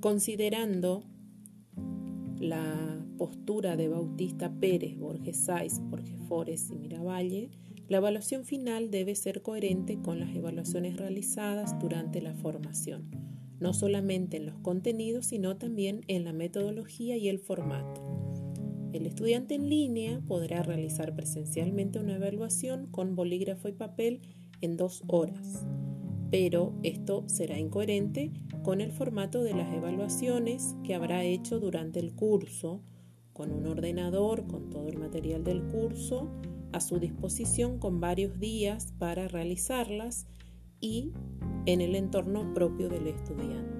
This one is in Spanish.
Considerando la postura de Bautista Pérez, Borges Saiz, Borges Fores y Miravalle, la evaluación final debe ser coherente con las evaluaciones realizadas durante la formación, no solamente en los contenidos, sino también en la metodología y el formato. El estudiante en línea podrá realizar presencialmente una evaluación con bolígrafo y papel en dos horas, pero esto será incoherente con el formato de las evaluaciones que habrá hecho durante el curso, con un ordenador, con todo el material del curso, a su disposición con varios días para realizarlas y en el entorno propio del estudiante.